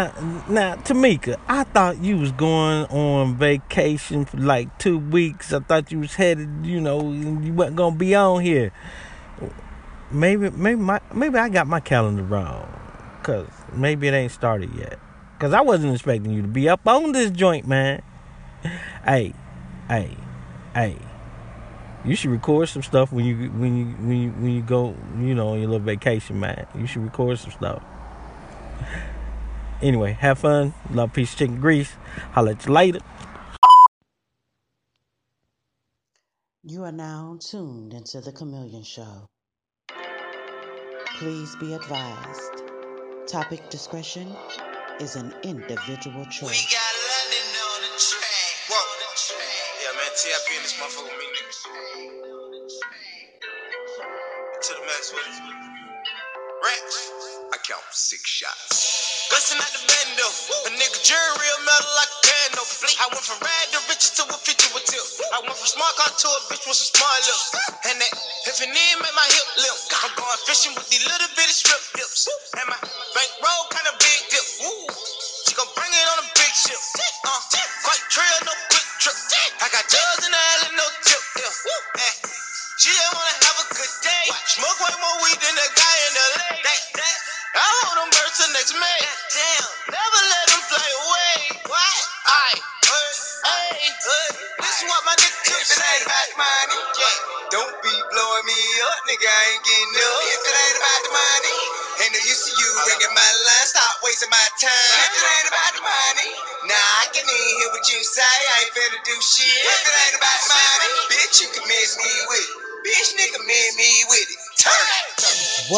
Uh, now, Tamika, I thought you was going on vacation for like two weeks. I thought you was headed, you know, you wasn't gonna be on here. Maybe, maybe my, maybe I got my calendar wrong, cause maybe it ain't started yet. Cause I wasn't expecting you to be up on this joint, man. Hey, hey, hey. You should record some stuff when you when you when you when you go, you know, on your little vacation, man. You should record some stuff. Anyway, have fun. Love, peace, chicken grease. I'll let you later. You are now tuned into the Chameleon Show. Please be advised. Topic discretion is an individual We choice. got London on the track. Whoa. Yeah, man, TIP in this motherfucker with me, niggas. To the max with it. Racks. Count six shots. Bustin' out the bando. A nigga jury real metal like a piano. I went from rag to riches to a 50 with tip. I went from smart car to a bitch with some smart lips. And that if it make my hip limp. I'm going fishing with these little bitty strip dips. And my bankroll kinda big dip. Woo. She gon' bring it on a big ship. Uh, quite trail, no quick trip. I got drugs in the alley, no tip. Yeah. Eh. She just wanna have a good day. Smoke way more weed than the guy in LA. That, that. Hold till next May. Damn. Never let them fly away. What? I. Hey, hey. This is what my nigga say. the money, Yeah. don't be blowing me up, nigga. I ain't getting up.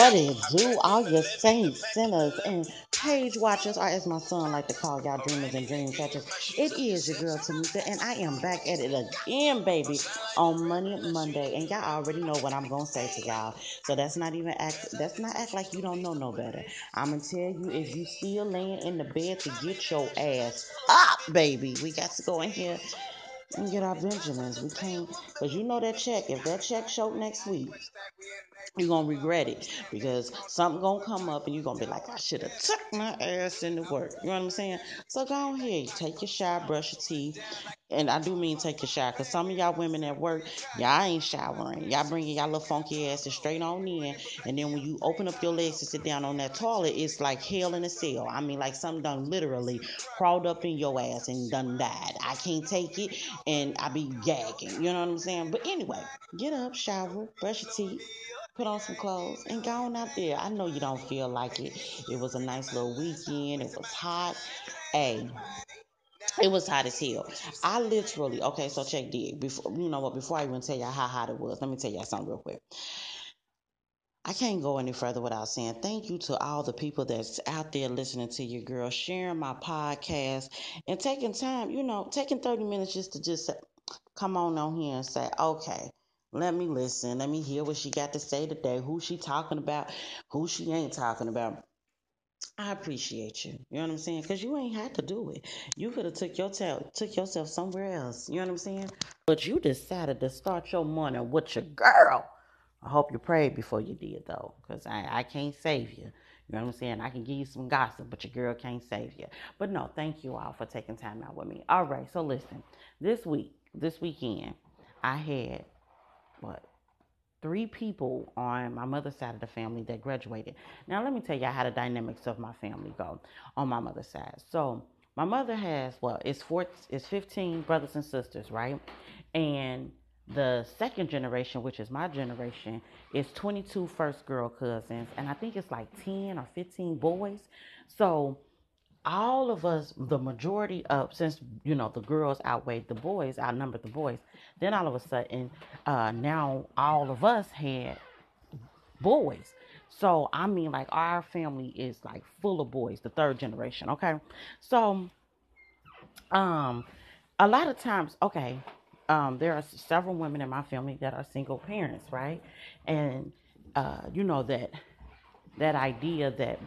What it do, all your saints, sinners, and page watchers, or as my son like to call y'all dreamers and dream catchers. It is your girl Tamika, and I am back at it again, baby, on Money Monday. And y'all already know what I'm gonna say to y'all. So that's not even act that's not act like you don't know no better. I'ma tell you if you still laying in the bed to get your ass up, baby. We got to go in here and get our Benjamins. We can't cause you know that check. If that check showed next week, you're gonna regret it because something gonna come up and you're gonna be like, I should have took my ass into work. You know what I'm saying? So go ahead, take your shower, brush your teeth. And I do mean take your shower, cause some of y'all women at work, y'all ain't showering. Y'all bringing y'all little funky asses straight on in, and then when you open up your legs to sit down on that toilet, it's like hell in a cell. I mean, like something done literally crawled up in your ass and done died. I can't take it, and I be gagging. You know what I'm saying? But anyway, get up, shower, brush your teeth put on some clothes and go on out there. I know you don't feel like it. It was a nice little weekend. It was hot. Hey, it was hot as hell. I literally okay. So check dig before you know what. Before I even tell y'all how hot it was, let me tell y'all something real quick. I can't go any further without saying thank you to all the people that's out there listening to your girl, sharing my podcast, and taking time, you know, taking 30 minutes just to just come on on here and say, okay, let me listen. Let me hear what she got to say today, who she talking about, who she ain't talking about. I appreciate you. You know what I'm saying? Because you ain't had to do it. You could have took your took yourself somewhere else. You know what I'm saying? But you decided to start your morning with your girl. I hope you prayed before you did though, because I, I can't save you. You know what I'm saying? I can give you some gossip, but your girl can't save you. But no, thank you all for taking time out with me. All right, so listen. This week, this weekend, I had what three people on my mother's side of the family that graduated. Now, let me tell you how the dynamics of my family go on my mother's side. So, my mother has well, it's four, it's 15 brothers and sisters, right? And the second generation, which is my generation, is 22 first girl cousins, and I think it's like 10 or 15 boys. So, all of us, the majority of, since you know the girls outweighed the boys, outnumbered the boys, then all of a sudden, uh, now all of us had boys. So I mean, like our family is like full of boys, the third generation. Okay, so um, a lot of times, okay, um, there are several women in my family that are single parents, right? And uh, you know that that idea that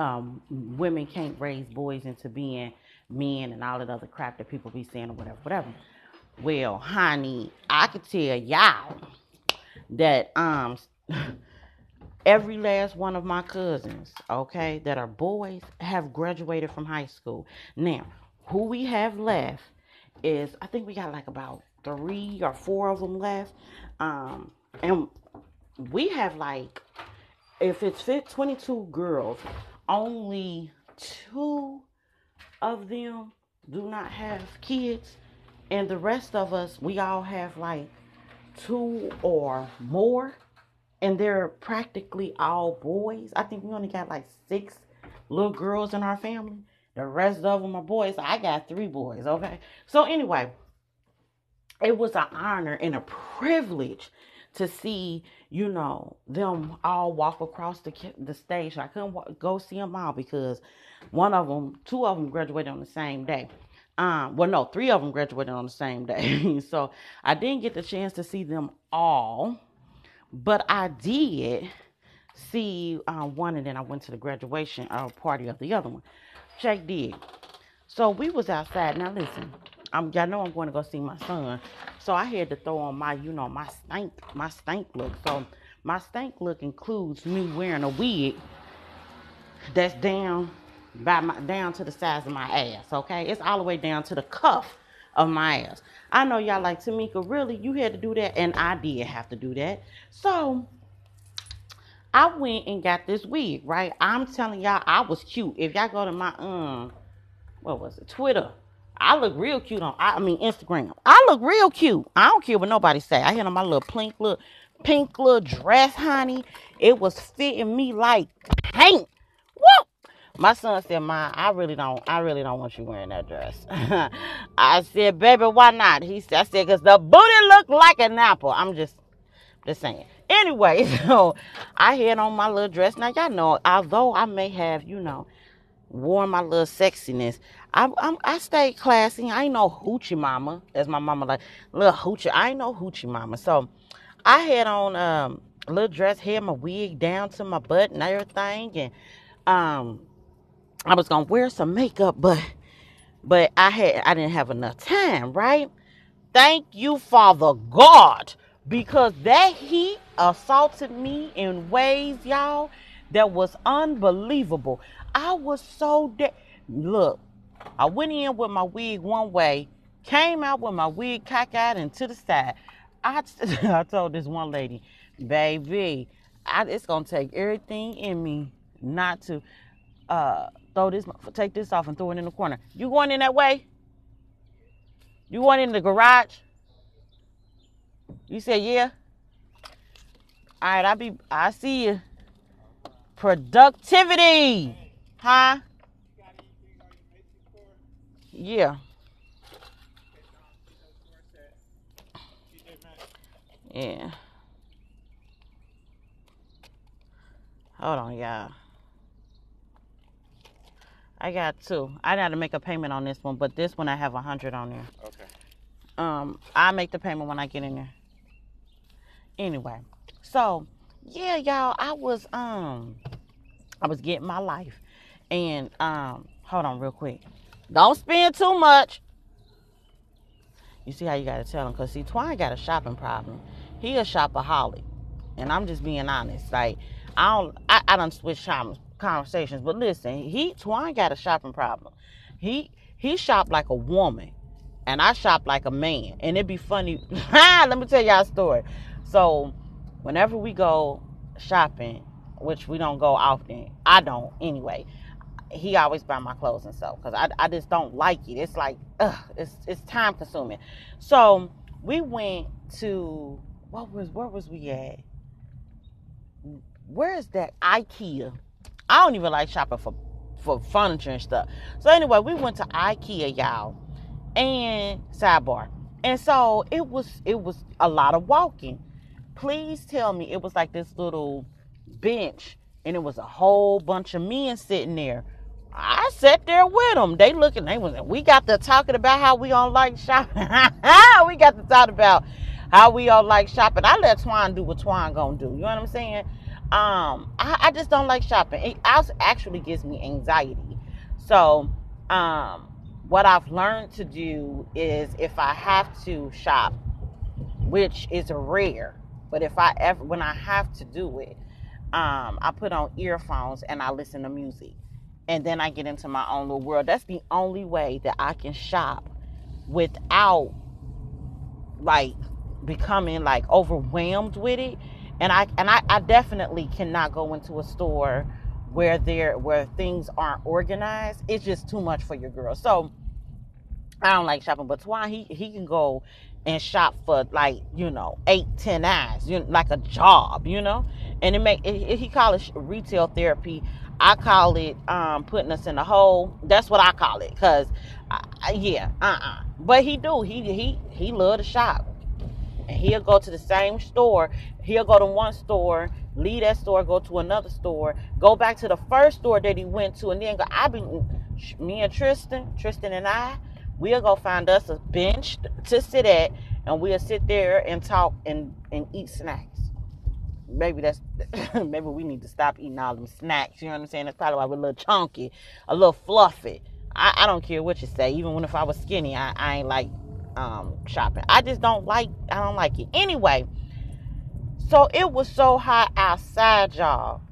um, women can't raise boys into being men and all that other crap that people be saying or whatever, whatever. Well, honey, I could tell y'all that um every last one of my cousins, okay, that are boys, have graduated from high school. Now, who we have left is I think we got like about three or four of them left. Um, and we have like if it's fit 22 girls, only two of them do not have kids, and the rest of us, we all have like two or more, and they're practically all boys. I think we only got like six little girls in our family. The rest of them are boys. I got three boys, okay? So, anyway, it was an honor and a privilege to see, you know, them all walk across the the stage. I couldn't go see them all because one of them, two of them graduated on the same day. Um, well, no, three of them graduated on the same day. so I didn't get the chance to see them all, but I did see uh, one, and then I went to the graduation uh, party of the other one. Jake did. So we was outside. Now listen, I'm y'all know I'm going to go see my son. So I had to throw on my, you know, my stank, my stank look. So my stank look includes me wearing a wig that's down by my down to the size of my ass. Okay, it's all the way down to the cuff of my ass. I know y'all like Tamika. Really, you had to do that, and I did have to do that. So I went and got this wig. Right, I'm telling y'all, I was cute. If y'all go to my um what was it? Twitter. I look real cute on I mean Instagram. I look real cute. I don't care what nobody say. I had on my little pink little pink little dress, honey. It was fitting me like paint. Whoop! My son said, "Ma, I really don't, I really don't want you wearing that dress." I said, "Baby, why not?" He said, "I said, cause the booty looked like an apple." I'm just, just saying. Anyway, so I had on my little dress. Now y'all know, although I may have, you know, worn my little sexiness. I I'm, I stayed classy. I ain't no hoochie mama, as my mama like little hoochie. I ain't no hoochie mama. So I had on um a little dress, had my wig down to my butt and everything, and um I was gonna wear some makeup, but but I had I didn't have enough time, right? Thank you, Father God, because that heat assaulted me in ways, y'all, that was unbelievable. I was so dead. Look, I went in with my wig one way, came out with my wig cockeyed and to the side. I, I told this one lady, baby, I, it's gonna take everything in me not to uh, throw this, take this off and throw it in the corner. You going in that way? You going in the garage? You said yeah. All right, I be, I see you. Productivity, huh? Yeah. Yeah. Hold on, y'all. I got two. I got to make a payment on this one, but this one I have a hundred on there. Okay. Um, I make the payment when I get in there. Anyway, so yeah, y'all, I was um, I was getting my life, and um, hold on real quick. Don't spend too much. You see how you gotta tell him, cause see, Twine got a shopping problem. He a shopaholic, and I'm just being honest. Like I don't, I, I don't switch conversations, but listen, he Twine got a shopping problem. He he shop like a woman, and I shop like a man, and it'd be funny. Ah, let me tell y'all a story. So, whenever we go shopping, which we don't go often, I don't anyway he always buy my clothes and stuff because I, I just don't like it. It's like ugh, it's it's time consuming. So we went to what was where was we at? Where is that IKEA? I don't even like shopping for for furniture and stuff. So anyway, we went to IKEA, y'all, and sidebar. And so it was it was a lot of walking. Please tell me it was like this little bench and it was a whole bunch of men sitting there. I sat there with them. They looking, they was, we got to talking about how we don't like shopping. we got to talk about how we all like shopping. I let Twine do what Twine gonna do. You know what I'm saying? Um, I, I just don't like shopping. It actually gives me anxiety. So, um, what I've learned to do is if I have to shop, which is rare, but if I ever when I have to do it, um, I put on earphones and I listen to music. And then I get into my own little world. That's the only way that I can shop without like becoming like overwhelmed with it. And I and I, I definitely cannot go into a store where there where things aren't organized. It's just too much for your girl. So I don't like shopping, but Twan he he can go and shop for like you know eight ten eyes, you know, like a job, you know. And it make it, he call it retail therapy. I call it um, putting us in a hole. That's what I call it, cause yeah, uh uh-uh. uh. But he do he he he love to shop, and he'll go to the same store. He'll go to one store, leave that store, go to another store, go back to the first store that he went to, and then go. I be me and Tristan, Tristan and I We'll go find us a bench to sit at, and we'll sit there and talk and, and eat snacks. Maybe that's maybe we need to stop eating all them snacks. You know what I'm saying? That's probably why we're a little chunky, a little fluffy. I, I don't care what you say. Even when if I was skinny, I, I ain't like um, shopping. I just don't like I don't like it. Anyway, so it was so hot outside, y'all,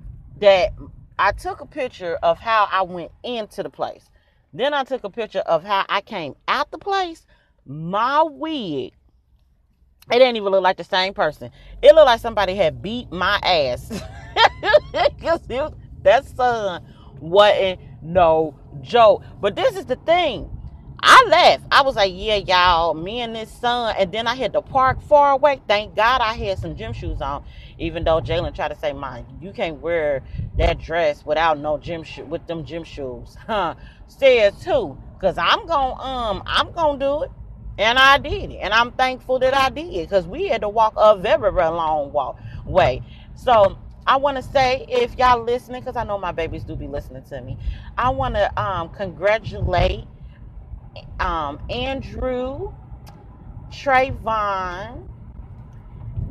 that I took a picture of how I went into the place. Then I took a picture of how I came out the place. My wig, it didn't even look like the same person. It looked like somebody had beat my ass. that sun wasn't no joke. But this is the thing. I left. I was like, yeah, y'all, me and this son. And then I had to park far away. Thank God I had some gym shoes on. Even though Jalen tried to say, "Mine, you can't wear that dress without no gym with them gym shoes." Huh? Says too, cause I'm gonna um I'm gonna do it, and I did and I'm thankful that I did, cause we had to walk a very very long walk way. So I want to say, if y'all listening, because I know my babies do be listening to me, I want to um, congratulate um, Andrew, Trayvon,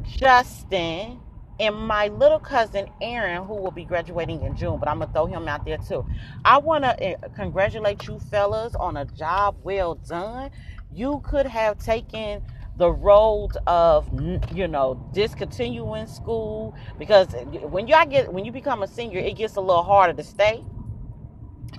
Justin, and my little cousin Aaron, who will be graduating in June, but I'm gonna throw him out there too. I want to uh, eh, congratulate you fellas on a job well done. You could have taken the road of you know discontinuing school because when you get when you become a senior, it gets a little harder to stay.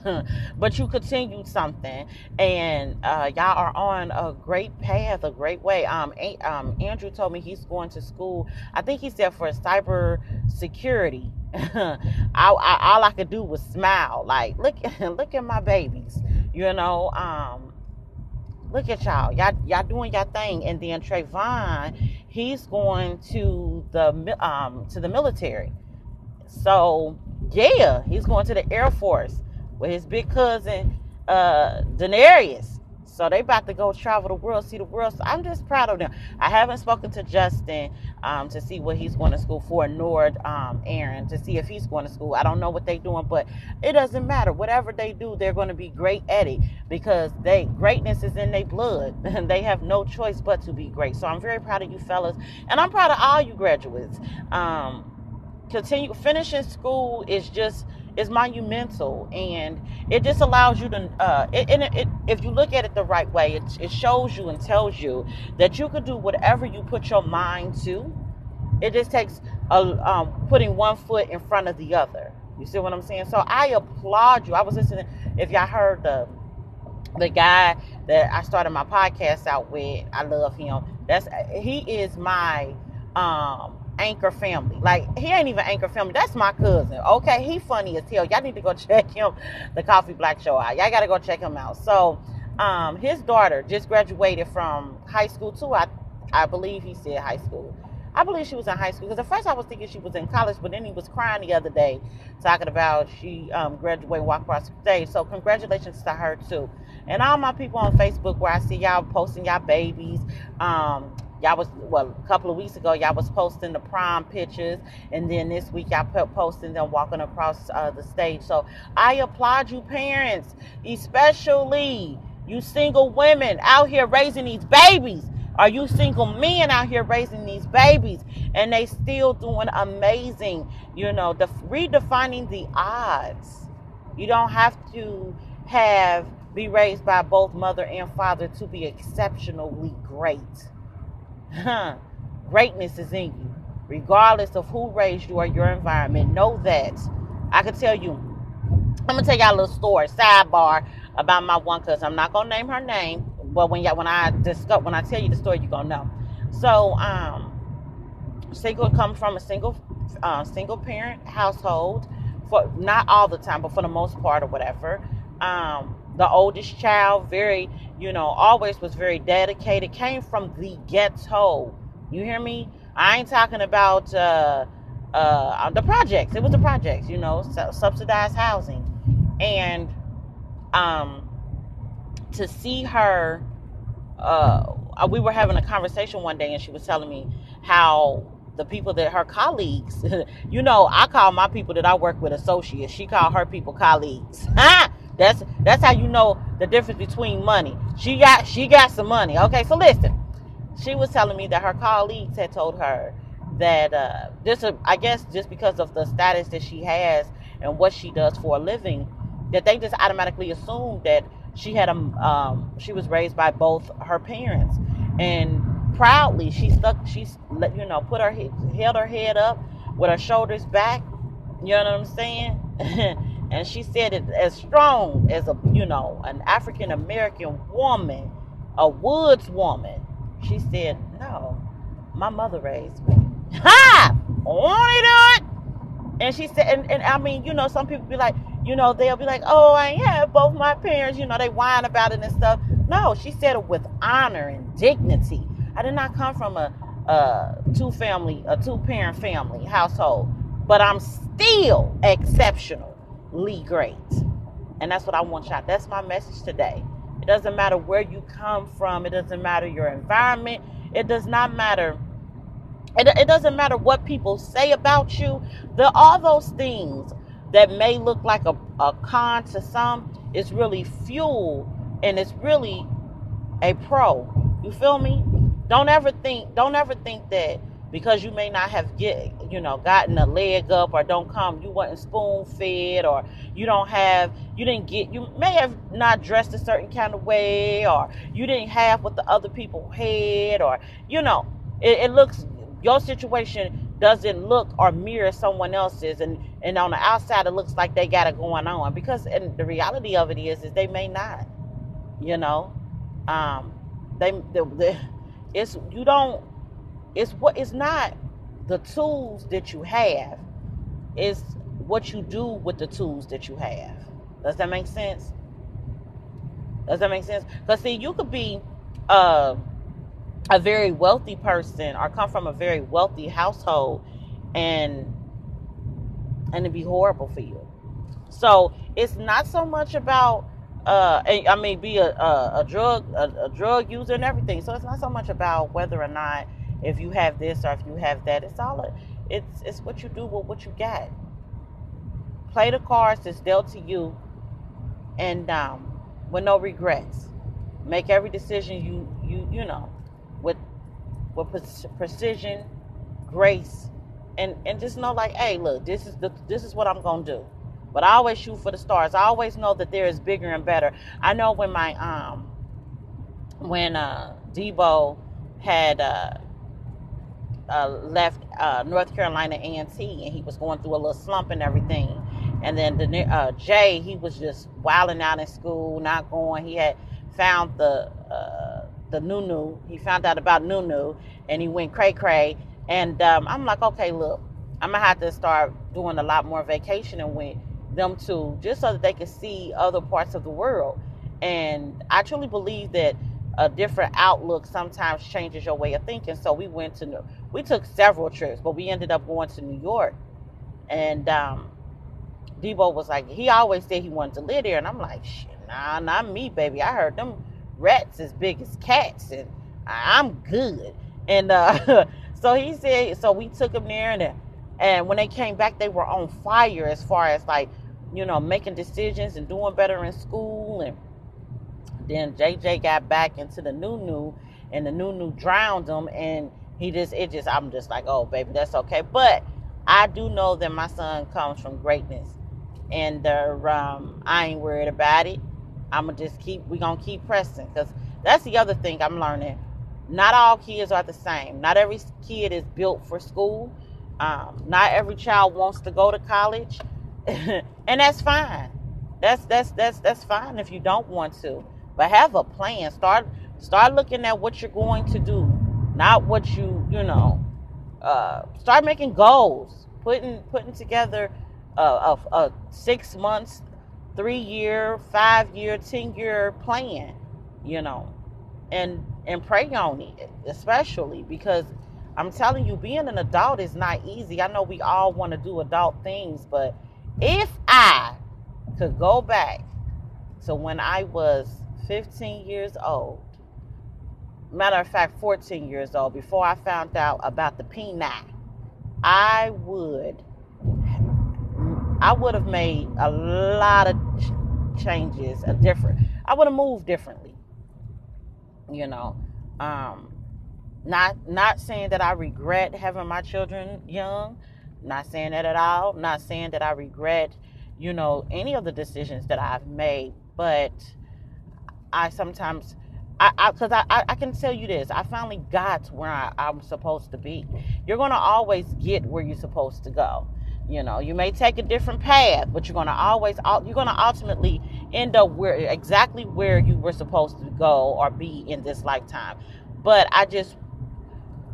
But you continued something and uh, y'all are on a great path a great way. Um, um, andrew told me he's going to school. I think he said for cyber security. I, I, all i could do was smile like look look at my babies you know um, look at y'all. Y'all y'all doing your thing. And then Trayvon he's going to the um to the military. So yeah he's going to the air force with his big cousin uh Denarius. So they about to go travel the world, see the world. So I'm just proud of them. I haven't spoken to Justin um, to see what he's going to school for, nor um, Aaron to see if he's going to school. I don't know what they're doing, but it doesn't matter. Whatever they do, they're going to be great at it because they greatness is in their blood, and they have no choice but to be great. So I'm very proud of you fellas, and I'm proud of all you graduates. Um, continue finishing school is just is monumental and it just allows you to uh, it, it, it, if you look at it the right way it, it shows you and tells you that you can do whatever you put your mind to. It just takes a, um, putting one foot in front of the other. You see what i'm saying? So i applaud you. I was listening if y'all heard the the guy that i started my podcast out with i love him. That's he is my um Anchor Family. Like he ain't even Anchor Family. That's my cousin. Okay, he funny as hell. Y'all need to go check him, the Coffee Black Show out. Y'all gotta go check him out. So, um, his daughter just graduated from high school too. I, I believe he said high school. I believe she was in high school because at first I was thinking she was in college, but then he was crying the other day, talking about she um, graduated, walked across the stage. So congratulations to her too, and all my people on Facebook where I see y'all posting y'all babies. Um, y'all was well a couple of weeks ago y'all was posting the prom pictures and then this week y'all put posting them walking across uh, the stage. So i applaud you parents especially you single women out here raising these babies. Are you single men out here raising these babies? And they still doing amazing you know the redefining the odds. You don't have to have be raised by both mother and father to be exceptionally great Huh. Greatness is in you. regardless of who raised you or your environment, know that I can tell you. I'm gonna tell y'all a little story, sidebar about my one cousin. I'm not gonna name her name, but when y'all when I discuss when I tell you the story, you're gonna know. So, um, single come from a single uh, single parent household for not all the time, but for the most part or whatever. Um, the oldest child, very you know, always was very dedicated. Came from the ghetto. You hear me? I ain't talking about uh, uh, the projects. It was the projects, you know, subsidized housing, and um, to see her. Uh, we were having a conversation one day, and she was telling me how the people that her colleagues, you know, I call my people that I work with associates. She called her people colleagues. that's that's how you know the difference between money. She got she got some money. Okay, so listen she was telling me that her colleagues had told her that uh, this, uh, I guess, just because of the status that she has and what she does for a living, that they just automatically assumed that she had a, um, she was raised by both her parents, and proudly she stuck, she's, you know, put her held her head up with her shoulders back. You know what I'm saying? and she said it as strong as a, you know, an African American woman, a woods woman she said, No, my mother raised me. Ha! To do it? And she said, and, and I mean, you know, some people be like, you know, they'll be like, oh, I have both my parents, you know, they whine about it and stuff. No, she said it with honor and dignity. I did not come from a, a two family, a two parent family household, but I'm still exceptionally great. And that's what I want y'all. That's my message today It doesn't matter where you come from. It doesn't matter your environment. It does not matter. It, it doesn't matter what people say about you. There are those things that may look like a, a con to some. It's really fuel and it's really a pro. You feel me? Don't ever think. Don't ever think that because you may not have get you know gotten a leg up or don't come you wasn't spoon fed or you don't have you didn't get you may have not dressed a certain kind of way or you didn't have what the other people had or you know it, it looks your situation doesn't look or mirror someone else's and and on the outside it looks like they got it going on because and the reality of it is is they may not you know? Um they, they, they it's you don't it's what it's not the tools that you have. is what you do with the tools that you have. Does that make sense? Does that make sense? Because see, you could be uh, a very wealthy person or come from a very wealthy household and and it'd be horrible for you. So it's not so much about uh, I mean, be a, a, a drug a, a drug user and everything. So it's not so much about whether or not if you have this or if you have that. It's all a, it's it's what you do with what you got. Play the cards that's dealt to you, and um, with no regrets. Make every decision you you you know with with precision, grace, and and just know like, hey, look, this is the this is what I'm gonna do. But I always shoot for the stars. I always know that there is bigger and better. I know when my um when uh Debo had uh uh, left uh, North Carolina A&T, and he was going through a little slump and everything. And then the uh, Jay, he was just wilding out in school, not going. He had found the uh, the Nunu. He found out about Nunu, and he went cray cray. And um, I'm like, okay, look, I'm gonna have to start doing a lot more vacationing with them too, just so that they can see other parts of the world. And I truly believe that a different outlook sometimes changes your way of thinking. So we went to we took several trips, but we ended up going to New York. And um, Debo was like, he always said he wanted to live there, and I'm like, nah, not me, baby. I heard them rats as big as cats, and I'm good. And uh, so he said, so we took him there, and and when they came back, they were on fire as far as like, you know, making decisions and doing better in school and then JJ got back into the new new, and the new new drowned him, and he just it just I'm just like, oh baby, that's okay. But I do know that my son comes from greatness, and uh, um, I ain't worried about it. I'ma just keep we gonna keep pressing because that's the other thing I'm learning. Not all kids are the same. Not every kid is built for school. Um, not every child wants to go to college, and that's fine. That's that's that's that's fine if you don't want to, but have a plan. Start start looking at what you're going to do, not what you you know. Uh, start making goals, putting putting together a, a, a six months, three year, five year, ten year plan. You know, and and pray on it, especially because I'm telling you, being an adult is not easy. I know we all want to do adult things, but if I could go back to when I was 15 years old, matter of fact, 14 years old, before I found out about the P9, I would I would have made a lot of changes, a different. I would have moved differently. You know, um, not not saying that I regret having my children young. Not saying that at all. Not saying that I regret, you know, any of the decisions that I've made. But I sometimes I because I, I, I, can tell you this. I finally got where I, I'm supposed to be. You're gonna always get where you're supposed to go. You know, you may take a different path, but you're gonna always you're gonna ultimately end up where exactly where you were supposed to go or be in this lifetime. But I just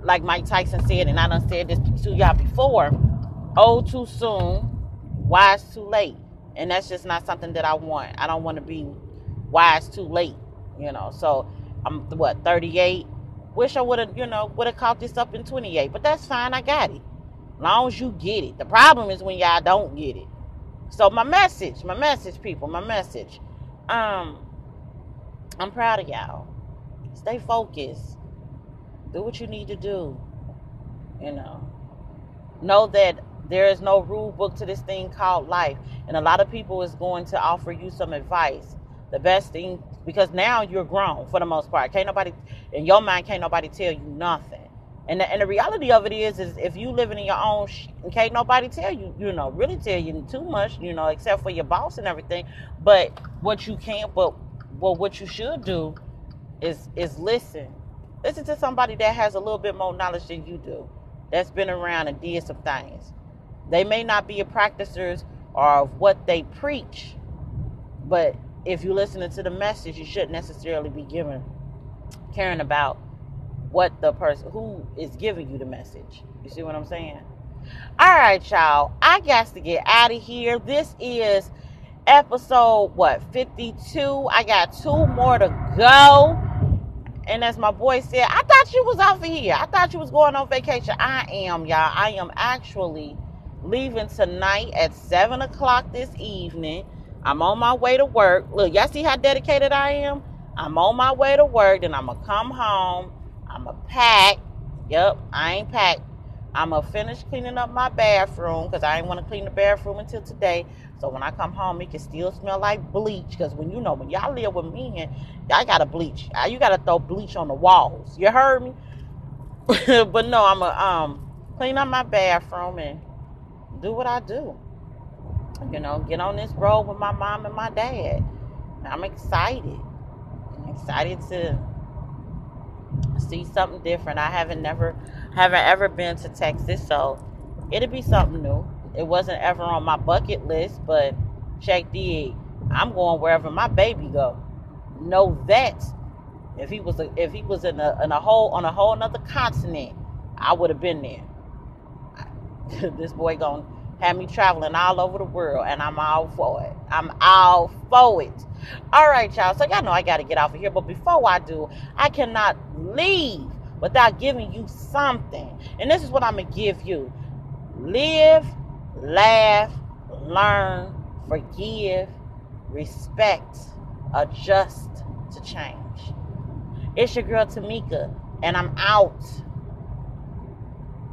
like Mike Tyson said, and I done said this to y'all before, old too soon, wise too late. And that's just not something that I want. I don't want to be wise too late, you know. So I'm what, 38? Wish I would have, you know, would have caught this up in 28. But that's fine, I got it. Long as you get it. The problem is when y'all don't get it. So my message, my message, people, my message. Um, I'm proud of y'all. Stay focused do what you need to do. You know, know that there is no rule book to this thing called life, and a lot of people is going to offer you some advice. The best thing because now you're grown for the most part. Can't nobody in your mind can't nobody tell you nothing. And the, and the reality of it is, is if you living in your own, sh- can't nobody tell you, you know, really tell you too much, you know, except for your boss and everything. But what you can't, but well, what you should do is is listen Listen to somebody that has a little bit more knowledge than you do, that's been around and did some things. They may not be a practicers or of what they preach, but if you're listening to the message, you shouldn't necessarily be giving caring about what the person who is giving you the message. You see what I'm saying? All right, y'all. I got to get out of here. This is episode what 52. I got two more to go. And as my boy said, I thought you was off of here. I thought you was going on vacation. I am, y'all. I am actually leaving tonight at 7 o'clock this evening. I'm on my way to work. Look, y'all see how dedicated I am? I'm on my way to work, then I'm going to come home. I'm going to pack. Yep, I ain't packed. I'm going to finish cleaning up my bathroom because I ain't want to clean the bathroom until today. So when I come home, it can still smell like bleach. Because when you know, when y'all live with me and I gotta bleach, you gotta throw bleach on the walls. You heard me? but no, I'm gonna um, clean up my bathroom and do what I do. You know, get on this road with my mom and my dad. I'm excited. I'm excited to see something different. I haven't never haven't ever been to Texas, so it'll be something new. It wasn't ever on my bucket list, but check the I'm going wherever my baby go. Know that if he was a, if he was in a in a whole on a whole another continent, I would have been there. this boy gonna have me traveling all over the world, and I'm all for it. I'm all for it. All right, y'all. So y'all know I got to get off of here, but before I do, I cannot leave without giving you something, and this is what I'm gonna give you. Live laugh, learn, forgive, respect, adjust to change. It's your girl Tamika, and I'm out.